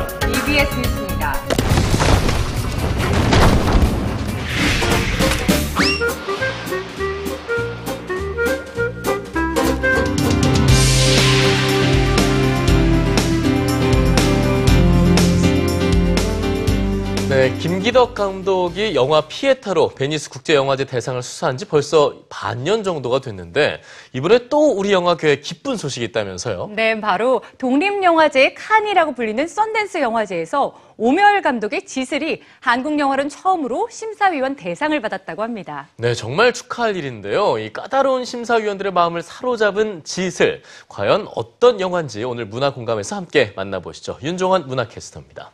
EBS 뉴스입니다. 네, 김기덕 감독이 영화 피에타로 베니스 국제영화제 대상을 수상한 지 벌써 반년 정도가 됐는데 이번에 또 우리 영화계에 기쁜 소식이 있다면서요? 네, 바로 독립영화제 칸이라고 불리는 썬댄스 영화제에서 오멸 감독의 지슬이 한국 영화는 처음으로 심사위원 대상을 받았다고 합니다. 네, 정말 축하할 일인데요. 이 까다로운 심사위원들의 마음을 사로잡은 지슬. 과연 어떤 영화인지 오늘 문화 공감에서 함께 만나보시죠. 윤종환 문화캐스터입니다.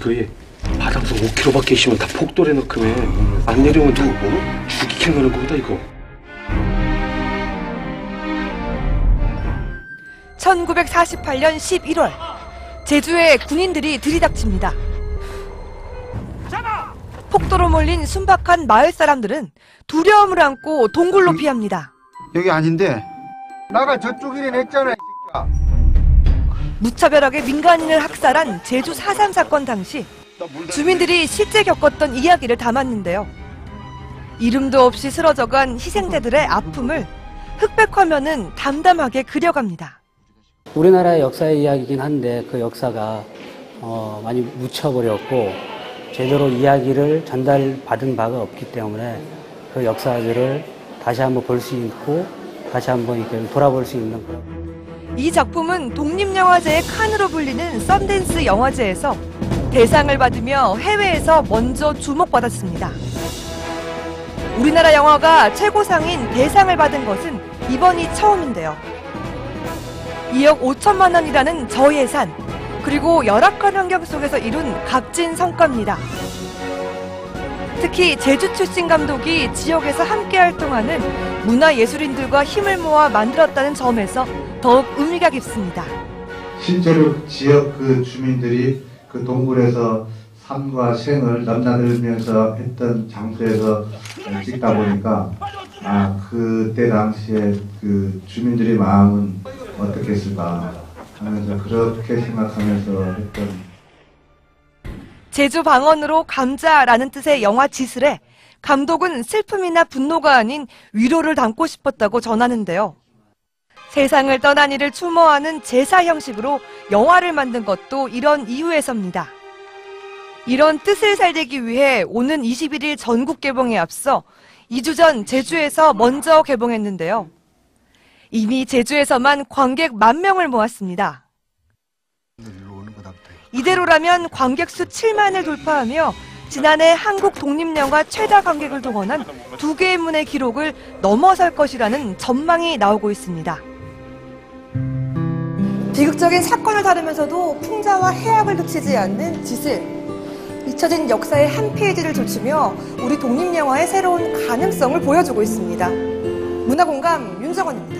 이거에 바닥에서 5km밖에 있으면 다 폭돌해 넣고매 안 내려오면 누구 뭐? 죽이킬 만한 거다 이거 1948년 11월 제주에 군인들이 들이닥칩니다. 폭도로 몰린 순박한 마을 사람들은 두려움을 안고 동굴로 피합니다. 여기 아닌데 나가 저쪽이래 냈잖아 이 새끼야 무차별하게 민간인을 학살한 제주 4.3 사건 당시 주민들이 실제 겪었던 이야기를 담았는데요. 이름도 없이 쓰러져 간 희생자들의 아픔을 흑백 화면은 담담하게 그려갑니다. 우리나라의 역사의 이야기이긴 한데 그 역사가 어, 많이 묻혀버렸고 제대로 이야기를 전달받은 바가 없기 때문에 그 역사들을 다시 한번 볼 수 있고 다시 한번 이렇게 돌아볼 수 있는 그런 이 작품은 독립영화제의 칸으로 불리는 썬댄스 영화제에서 대상을 받으며 해외에서 먼저 주목받았습니다. 우리나라 영화가 최고상인 대상을 받은 것은 이번이 처음인데요. 2억 5천만 원이라는 저예산, 그리고 열악한 환경 속에서 이룬 값진 성과입니다. 특히 제주 출신 감독이 지역에서 함께 활동하는 문화예술인들과 힘을 모아 만들었다는 점에서 더욱 의미가 깊습니다. 실제로 지역 그 주민들이 그 동굴에서 삶과 생을 넘나들면서 했던 장소에서 찍다 보니까 아 그때 당시에 그 주민들의 마음은 어떻겠을까 하면서 그렇게 생각하면서 했던 제주 방언으로 감자라는 뜻의 영화 지슬에 감독은 슬픔이나 분노가 아닌 위로를 담고 싶었다고 전하는데요. 세상을 떠난 이를 추모하는 제사 형식으로 영화를 만든 것도 이런 이유에서입니다. 이런 뜻을 살리기 위해 오는 21일 전국 개봉에 앞서 2주 전 제주에서 먼저 개봉했는데요. 이미 제주에서만 관객 만 명을 모았습니다. 이대로라면 관객 수 7만을 돌파하며 지난해 한국 독립영화 최다 관객을 동원한 두 개의 문의 기록을 넘어설 것이라는 전망이 나오고 있습니다. 비극적인 사건을 다루면서도 풍자와 해악을 놓치지 않는 지슬. 잊혀진 역사의 한 페이지를 좁히며 우리 독립영화의 새로운 가능성을 보여주고 있습니다. 문화공감 윤정원입니다.